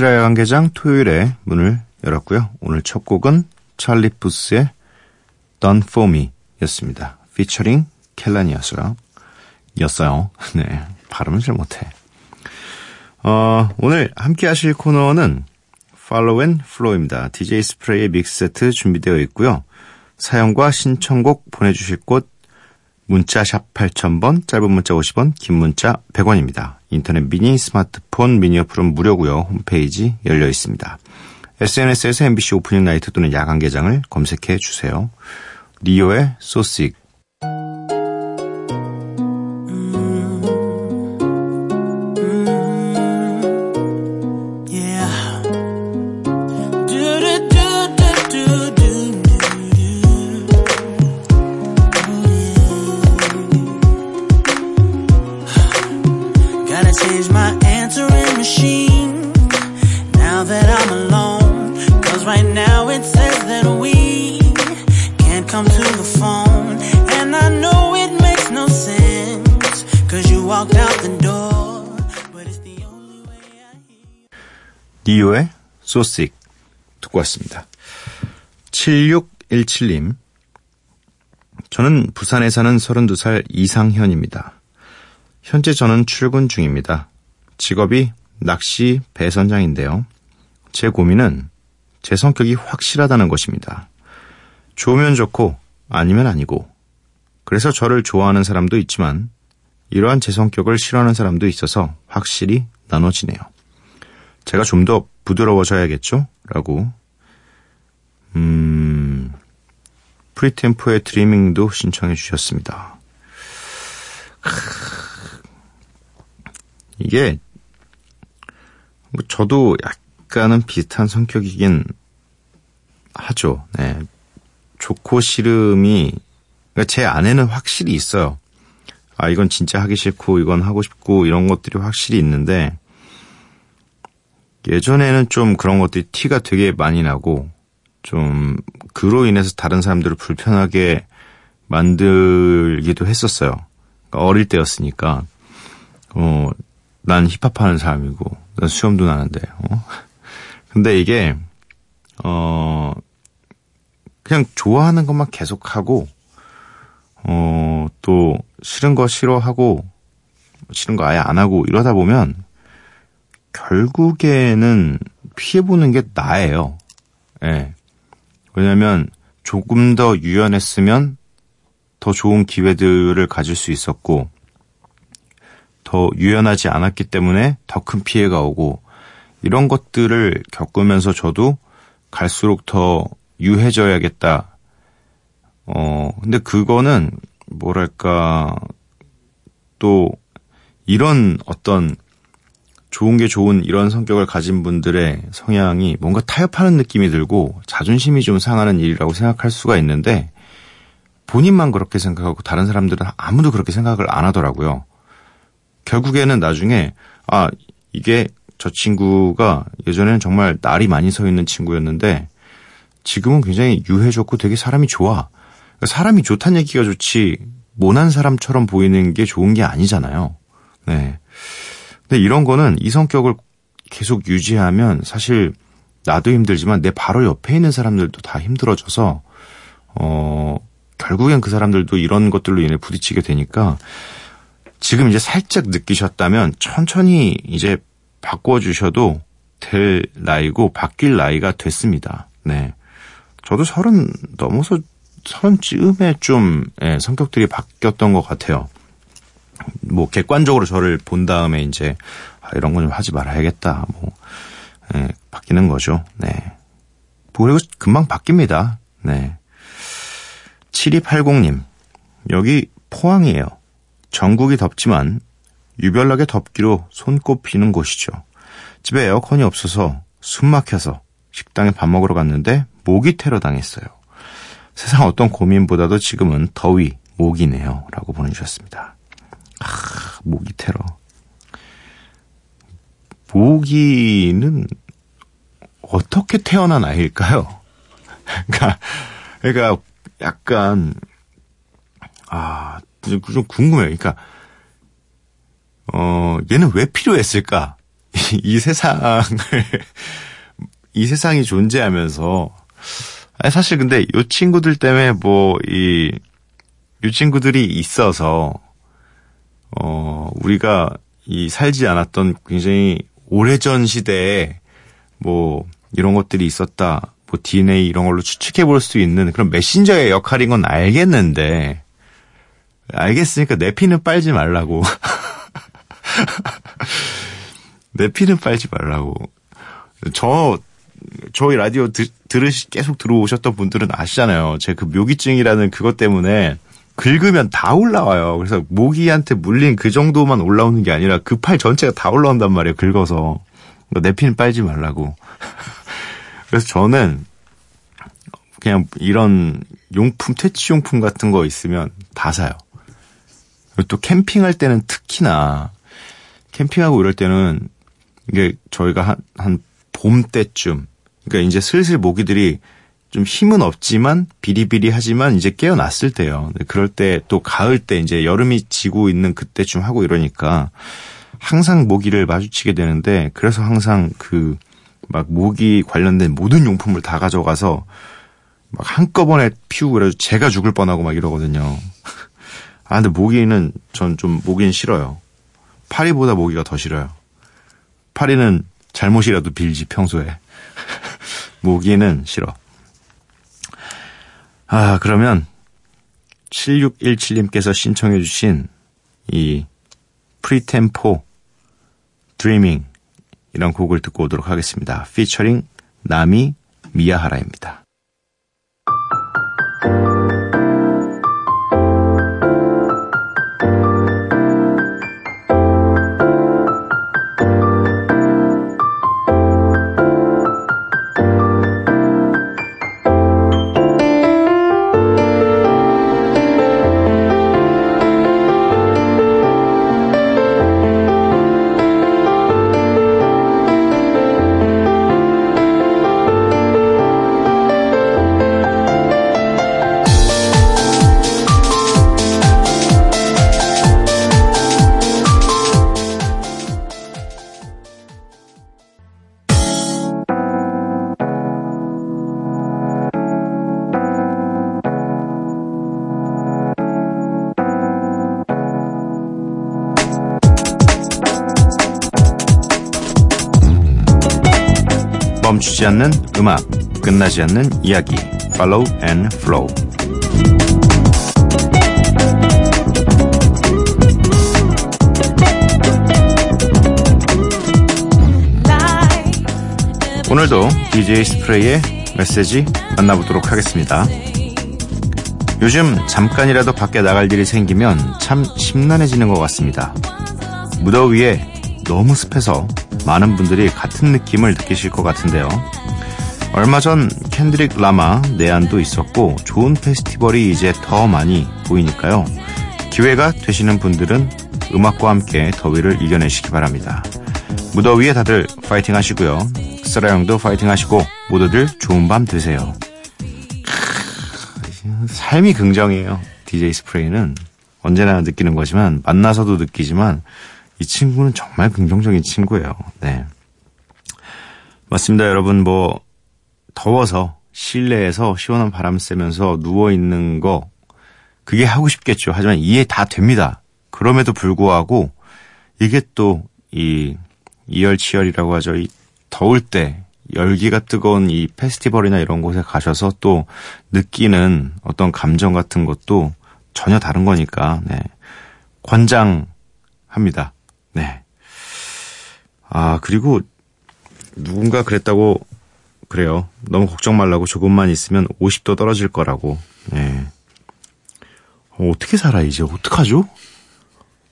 미스라 야간개장 토요일에 문을 열었고요. 오늘 첫 곡은 찰리 푸스의 Done For Me 였습니다. 피처링 켈란이었어요. 였어요. 네. 발음을 잘 못해. 어, 오늘 함께 하실 코너는 Follow and Flow입니다. DJ 스프레이의 믹스 세트 준비되어 있고요. 사연과 신청곡 보내주실 곳 문자 샵 8000번, 짧은 문자 50원, 긴 문자 100원입니다. 인터넷 미니, 스마트폰, 미니 어플은 무료고요. 홈페이지 열려 있습니다. SNS에서 MBC 오프닝 나이트 또는 야간 개장을 검색해 주세요. 리오의 소식 소식 듣고 왔습니다. 7617님 저는 부산에 사는 32살 이상현입니다. 현재 저는 출근 중입니다. 직업이 낚시 배선장인데요. 제 고민은 제 성격이 확실하다는 것입니다. 좋으면 좋고 아니면 아니고 그래서 저를 좋아하는 사람도 있지만 이러한 제 성격을 싫어하는 사람도 있어서 확실히 나눠지네요. 제가 좀 더 부드러워져야겠죠? 라고 음... 프리템포의 드리밍도 신청해 주셨습니다. 이게 뭐 저도 약간은 비슷한 성격이긴 하죠. 네. 좋고 싫음이 그러니까 제 안에는 확실히 있어요. 아 이건 진짜 하기 싫고 이건 하고 싶고 이런 것들이 확실히 있는데 예전에는 좀 그런 것들이 티가 되게 많이 나고 좀 그로 인해서 다른 사람들을 불편하게 만들기도 했었어요. 그러니까 어릴 때였으니까 어, 난 힙합하는 사람이고, 난 수염도 나는데, 어? 근데 이게, 어, 그냥 좋아하는 것만 계속 하고, 어, 또, 싫은 거 싫어하고, 싫은 거 아예 안 하고 이러다 보면, 결국에는 피해보는 게 나예요. 예. 왜냐면, 조금 더 유연했으면 더 좋은 기회들을 가질 수 있었고, 더 유연하지 않았기 때문에 더 큰 피해가 오고 이런 것들을 겪으면서 저도 갈수록 더 유해져야겠다. 어, 근데 그거는 뭐랄까 또 이런 어떤 좋은 게 좋은 이런 성격을 가진 분들의 성향이 뭔가 타협하는 느낌이 들고 자존심이 좀 상하는 일이라고 생각할 수가 있는데 본인만 그렇게 생각하고 다른 사람들은 아무도 그렇게 생각을 안 하더라고요. 결국에는 나중에 아 이게 저 친구가 예전에는 정말 날이 많이 서 있는 친구였는데 지금은 굉장히 유해졌고 되게 사람이 좋아. 그러니까 사람이 좋다는 얘기가 좋지 모난 사람처럼 보이는 게 좋은 게 아니잖아요. 네. 근데 이런 거는 이 성격을 계속 유지하면 사실 나도 힘들지만 내 바로 옆에 있는 사람들도 다 힘들어져서 어 결국엔 그 사람들도 이런 것들로 인해 부딪히게 되니까 지금 이제 살짝 느끼셨다면 천천히 이제 바꿔 주셔도 될 나이고 바뀔 나이가 됐습니다. 네. 저도 서른 넘어서 서른 쯤에 좀 예, 성격들이 바뀌었던 것 같아요. 뭐 객관적으로 저를 본 다음에 이제 아, 이런 건 좀 하지 말아야겠다. 뭐 예, 바뀌는 거죠. 네. 그리고 금방 바뀝니다. 네. 7280님. 여기 포항이에요. 전국이 덥지만 유별나게 덥기로 손꼽히는 곳이죠. 집에 에어컨이 없어서 숨 막혀서 식당에 밥 먹으러 갔는데 모기 테러 당했어요. 세상 어떤 고민보다도 지금은 더위, 모기네요. 라고 보내주셨습니다. 아, 모기 테러. 모기는 어떻게 태어난 아이일까요? 그러니까, 그러니까 약간 아, 좀 궁금해요. 그러니까 어, 얘는 왜 필요했을까? 이 세상을 이 세상이 존재하면서 아니, 사실 근데 요 친구들 때문에 뭐 이 요 친구들이 있어서 어 우리가 이 살지 않았던 굉장히 오래전 시대에 뭐 이런 것들이 있었다. 뭐 DNA 이런 걸로 추측해 볼 수 있는 그런 메신저의 역할인 건 알겠는데 알겠으니까 내 피는 빨지 말라고. 내 피는 빨지 말라고. 저 저희 라디오 드, 들으시 계속 들어오셨던 분들은 아시잖아요. 제 그 묘기증이라는 그것 때문에 긁으면 다 올라와요. 그래서 모기한테 물린 그 정도만 올라오는 게 아니라 그 팔 전체가 다 올라온단 말이에요. 긁어서 내 피는 빨지 말라고. 그래서 저는 그냥 이런 용품, 퇴치용품 같은 거 있으면 다 사요. 그리고 또 캠핑할 때는 특히나 캠핑하고 이럴 때는 이게 저희가 한, 한 봄 때쯤 그러니까 이제 슬슬 모기들이 좀 힘은 없지만 비리비리하지만 이제 깨어났을 때요. 그럴 때 또 가을 때 이제 여름이 지고 있는 그때쯤 하고 이러니까 항상 모기를 마주치게 되는데 그래서 항상 그 막 모기 관련된 모든 용품을 다 가져가서 막 한꺼번에 피우고 그래서 제가 죽을 뻔하고 막 이러거든요. 아 근데 모기는 전 좀 모기는 싫어요. 파리보다 모기가 더 싫어요. 파리는 잘못이라도 빌지 평소에. 모기는 싫어. 아, 그러면 7617님께서 신청해 주신 이 FreeTEMPO Dreaming 이런 곡을 듣고 오도록 하겠습니다. 피처링 나미 미야하라입니다. 멈추지 않는 음악, 끝나지 않는 이야기. Follow and Flow. 오늘도 DJ 스프레이의 메시지 만나보도록 하겠습니다. 요즘 잠깐이라도 밖에 나갈 일이 생기면 참 심란해지는 것 같습니다. 무더위에 너무 습해서 많은 분들이 같은 느낌을 느끼실 것 같은데요. 얼마 전 캔드릭 라마 내한도 있었고 좋은 페스티벌이 이제 더 많이 보이니까요. 기회가 되시는 분들은 음악과 함께 더위를 이겨내시기 바랍니다. 무더위에 다들 파이팅 하시고요. 쓰라 형도 파이팅 하시고 모두들 좋은 밤 되세요. 삶이 긍정이에요. DJ 스프레이는 언제나 느끼는 거지만 만나서도 느끼지만 이 친구는 정말 긍정적인 친구예요. 네. 맞습니다, 여러분. 뭐, 더워서 실내에서 시원한 바람 쐬면서 누워있는 거, 그게 하고 싶겠죠. 하지만 이해 다 됩니다. 그럼에도 불구하고, 이게 또, 이, 이열치열이라고 하죠. 이 더울 때, 열기가 뜨거운 이 페스티벌이나 이런 곳에 가셔서 또 느끼는 어떤 감정 같은 것도 전혀 다른 거니까, 네. 권장합니다. 네. 아, 그리고 누군가 그랬다고 그래요. 너무 걱정 말라고 조금만 있으면 50도 떨어질 거라고. 네. 어, 어떻게 살아, 이제? 어떡하죠?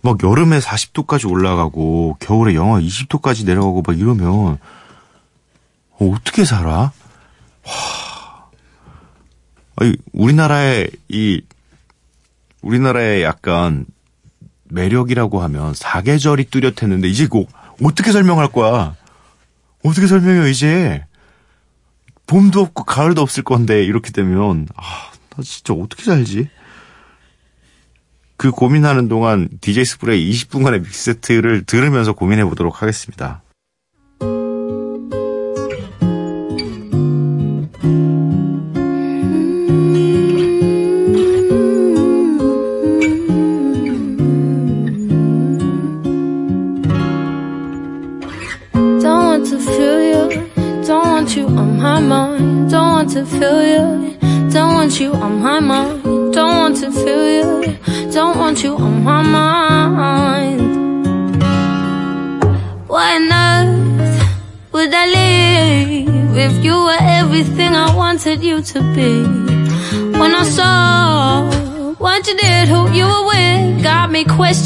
막 여름에 40도까지 올라가고, 겨울에 영하 20도까지 내려가고, 막 이러면, 어, 어떻게 살아? 와. 아니, 우리나라의 이, 우리나라의 약간 매력이라고 하면 사계절이 뚜렷했는데, 이제 그, 어떻게 설명할 거야? 어떻게 설명해요, 이제? 봄도 없고, 가을도 없을 건데, 이렇게 되면, 아, 나 진짜 어떻게 살지? 그 고민하는 동안 DJ 스프레이 20분간의 믹세트를 들으면서 고민해 보도록 하겠습니다.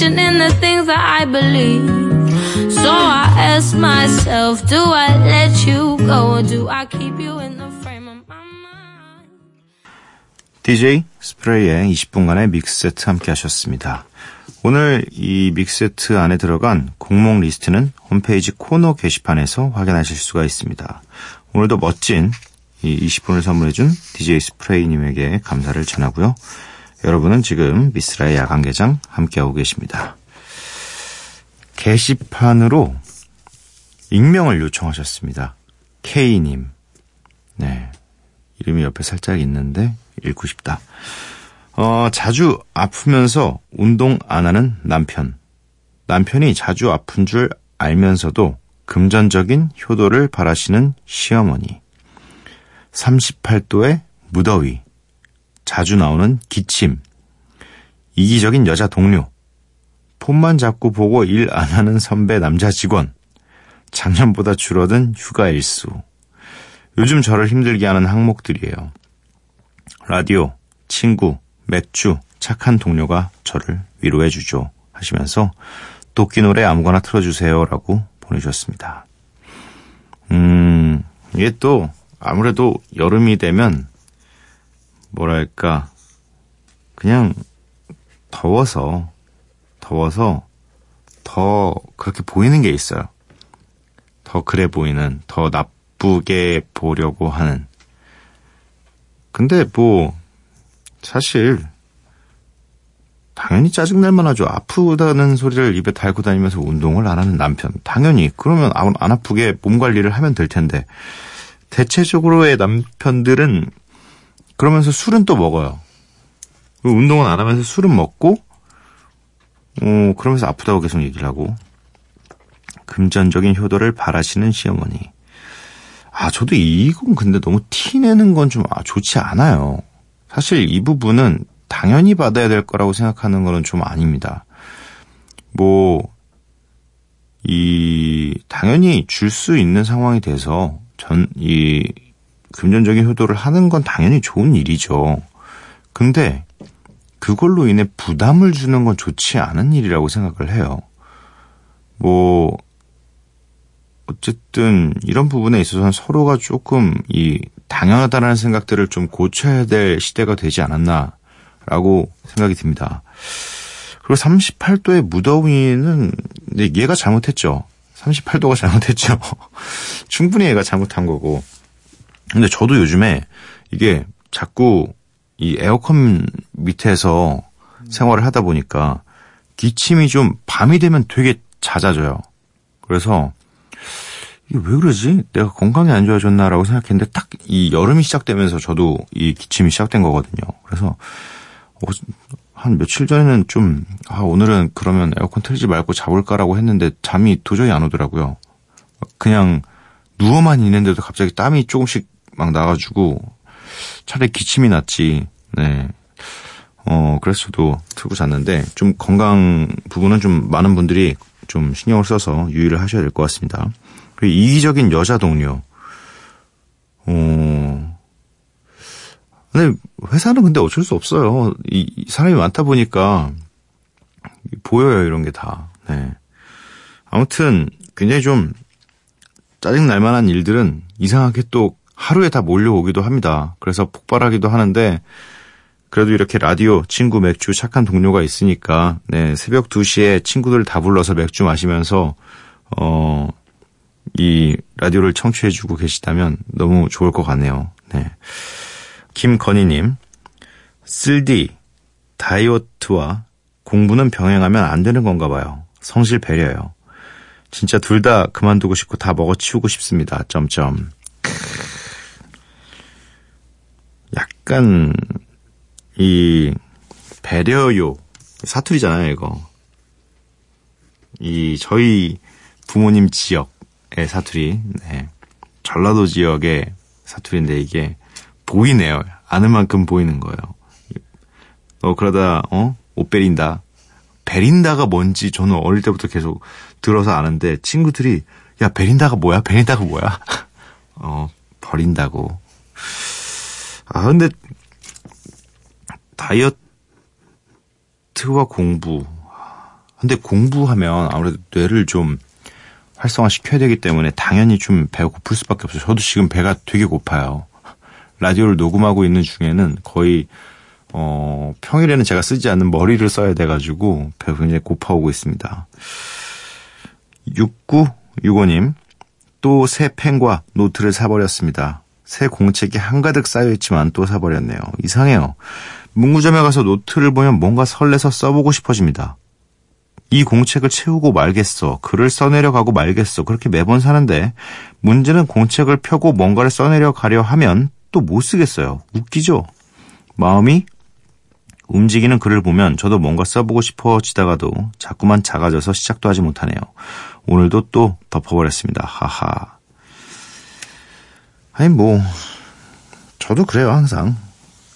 Me questioning the things that I believe. So I ask myself, do I let you go or do I keep you in the frame of my mind? DJ 스프레이의 20분간의 mix set 함께 하셨습니다. 오늘 이 mix set 안에 들어간 곡목 리스트는 홈페이지 코너 게시판에서 확인하실 수가 있습니다. 오늘도 멋진 이 20분을 선물해준 DJ 스프레이님에게 감사를 전하고요. 여러분은 지금 미스라의 야간개장 함께하고 계십니다. 게시판으로 익명을 요청하셨습니다. K님. 네. 이름이 옆에 살짝 있는데 읽고 싶다. 어, 자주 아프면서 운동 안 하는 남편. 남편이 자주 아픈 줄 알면서도 금전적인 효도를 바라시는 시어머니. 38도의 무더위. 자주 나오는 기침. 이기적인 여자 동료. 폰만 잡고 보고 일 안 하는 선배 남자 직원. 작년보다 줄어든 휴가 일수. 요즘 저를 힘들게 하는 항목들이에요. 라디오, 친구, 맥주, 착한 동료가 저를 위로해주죠. 하시면서 도끼 노래 아무거나 틀어주세요라고 보내주셨습니다. 음, 이게 또 아무래도 여름이 되면 뭐랄까 그냥 더워서 더워서 더 그렇게 보이는 게 있어요. 더 그래 보이는, 더 나쁘게 보려고 하는. 근데 뭐, 사실, 당연히 짜증날만 하죠. 아프다는 소리를 입에 달고 다니면서 운동을 안 하는 남편. 당연히. 그러면 안, 안 아프게 몸 관리를 하면 될 텐데. 대체적으로의 남편들은 그러면서 술은 또 먹어요. 운동은 안 하면서 술은 먹고, 어, 그러면서 아프다고 계속 얘기를 하고. 금전적인 효도를 바라시는 시어머니. 아, 저도 이건 근데 너무 티 내는 건좀 아, 좋지 않아요. 사실 이 부분은 당연히 받아야 될 거라고 생각하는 거는 좀 아닙니다. 뭐, 이, 당연히 줄 수 있는 상황이 돼서 전, 이, 금전적인 효도를 하는 건 당연히 좋은 일이죠. 근데 그걸로 인해 부담을 주는 건 좋지 않은 일이라고 생각을 해요. 뭐, 어쨌든 이런 부분에 있어서는 서로가 조금 이 당연하다는 생각들을 좀 고쳐야 될 시대가 되지 않았나라고 생각이 듭니다. 그리고 38도의 무더위는 얘가 잘못했죠. 38도가 잘못했죠. 충분히 얘가 잘못한 거고. 근데 저도 요즘에 이게 자꾸 이 에어컨 밑에서 생활을 하다 보니까 기침이 좀 밤이 되면 되게 잦아져요. 그래서 이게 왜 그러지? 내가 건강이 안 좋아졌나라고 생각했는데 딱 이 여름이 시작되면서 저도 이 기침이 시작된 거거든요. 그래서 어, 한 며칠 전에는 좀 아, 오늘은 그러면 에어컨 틀지 말고 자볼까라고 했는데 잠이 도저히 안 오더라고요. 그냥 누워만 있는데도 갑자기 땀이 조금씩 막 나가지고 차라리 기침이 났지. 네. 어, 그래서도 틀고 잤는데 좀 건강 부분은 좀 많은 분들이 좀 신경을 써서 유의를 하셔야 될 것 같습니다. 그리고 이기적인 여자 동료. 어, 근데 회사는 근데 어쩔 수 없어요. 이, 이 사람이 많다 보니까 보여요 이런 게 다. 네. 아무튼 굉장히 좀 짜증 날 만한 일들은 이상하게 또 하루에 다 몰려오기도 합니다. 그래서 폭발하기도 하는데 그래도 이렇게 라디오, 친구, 맥주, 착한 동료가 있으니까 네, 새벽 2시에 친구들 다 불러서 맥주 마시면서 어, 이 라디오를 청취해 주고 계시다면 너무 좋을 것 같네요. 네. 김건희 님, 쓸디, 다이어트와 공부는 병행하면 안 되는 건가 봐요. 성실 배려요. 진짜 둘 다 그만두고 싶고 다 먹어치우고 싶습니다. 점점. 약간 이 배려요 사투리잖아요, 이거. 이 저희 부모님 지역의 사투리, 네. 전라도 지역의 사투리인데 이게 보이네요. 아는 만큼 보이는 거예요. 어 그러다 어옷 베린다. 베린다가 뭔지 저는 어릴 때부터 계속 들어서 아는데 친구들이 야 베린다가 뭐야? 베린다가 뭐야? 어 버린다고. 아 근데 다이어트와 공부. 근데 공부하면 아무래도 뇌를 좀 활성화시켜야 되기 때문에 당연히 좀 배가 고플 수밖에 없어요. 저도 지금 배가 되게 고파요. 라디오를 녹음하고 있는 중에는 거의 어, 평일에는 제가 쓰지 않는 머리를 써야 돼가지고 배가 굉장히 고파오고 있습니다. 6965님, 또 새 펜과 노트를 사버렸습니다. 새 공책이 한가득 쌓여있지만 또 사버렸네요. 이상해요. 문구점에 가서 노트를 보면 뭔가 설레서 써보고 싶어집니다. 이 공책을 채우고 말겠어. 글을 써내려 가고 말겠어. 그렇게 매번 사는데 문제는 공책을 펴고 뭔가를 써내려 가려 하면 또 못 쓰겠어요. 웃기죠? 마음이 움직이는 글을 보면 저도 뭔가 써보고 싶어지다가도 자꾸만 작아져서 시작도 하지 못하네요. 오늘도 또 덮어버렸습니다. 하하. 아니 뭐 저도 그래요 항상.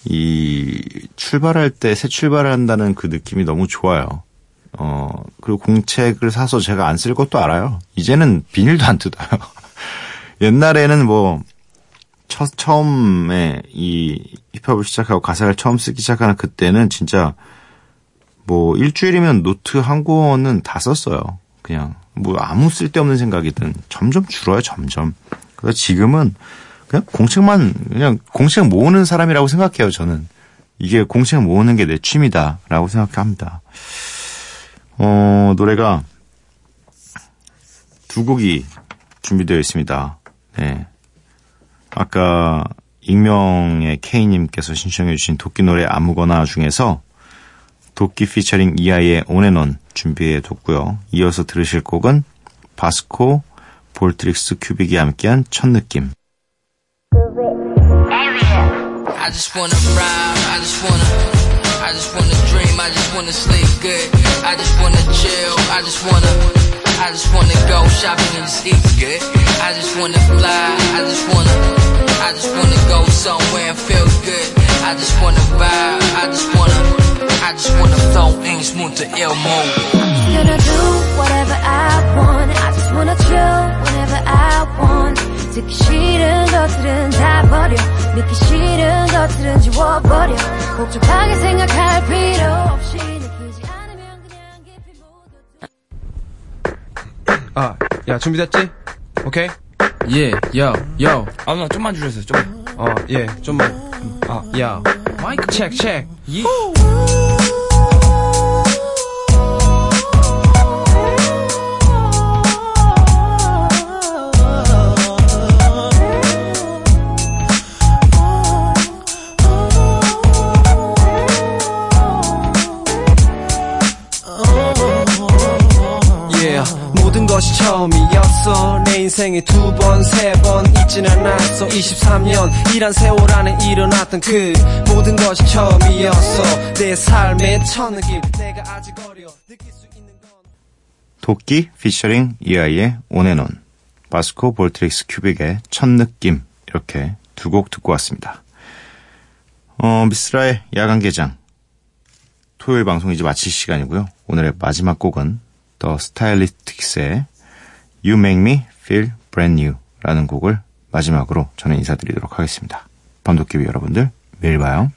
이 출발할 때 새 출발을 한다는 그 느낌이 너무 좋아요. 어, 그리고 공책을 사서 제가 안 쓸 것도 알아요. 이제는 비닐도 안 뜯어요. 옛날에는 뭐, 첫, 처음에 이 힙합을 시작하고 가사를 처음 쓰기 시작하는 그때는 진짜 뭐 일주일이면 노트 한 권은 다 썼어요. 그냥 뭐 아무 쓸데없는 생각이든 점점 줄어요, 점점. 그래서 지금은 그냥 공책만 그냥 공책 모으는 사람이라고 생각해요, 저는. 이게 공책 모으는 게 내 취미다라고 생각합니다. 어, 노래가 두 곡이 준비되어 있습니다. 네. 아까 익명의 K님께서 신청해주신 도끼 노래 아무거나 중에서 도끼 피처링 이하의 온앤온 준비해뒀고요. 이어서 들으실 곡은 바스코, 볼트릭스 큐빅이 함께한 첫 느낌. I just wanna ride, I just wanna, I just wanna dream, I just wanna sleep good, I just wanna chill, I just wanna, I just wanna go shopping and just eat good, I just wanna fly, I just wanna, I just wanna go somewhere and feel good, I just wanna vibe, I just wanna, I just wanna flow in smooth to ill mode. gonna do whatever I want. I just wanna chill whenever I want. 듣기 싫은 것들은 다 버려. 믿기 싫은 것들은 지워버려. 복잡하게 생각할 필요 없이 느끼지 않으면 그냥 깊이 묻어. 아, 야, 준비됐지? 오케이? 예, 요, 요. 아, 누나 좀만 줄여주세요, 좀. 어, 예, 좀만. 아, 야. 마이크 체크, 체크. 예. 것이 처음이었어. 내 인생에 두 번, 세 번 있진 않았어. 23년 이란 세월 안에 일어났던 그 모든 것이 처음이었어. 내 삶의 첫 느낌. 내가 아직 어려. 느낄 수 있는 건. 도끼 피처링 이하이의 On & On. 바스코 볼트릭스 큐빅의 첫 느낌 이렇게 두 곡 듣고 왔습니다. 어, 미쓰라의 야간 개장 토요일 방송 이제 마칠 시간이고요. 오늘의 마지막 곡은 더 스타일리스틱스의 You Make Me Feel Brand New 라는 곡을 마지막으로 저는 인사드리도록 하겠습니다. 밤도깨비 여러분들 매일 봐요.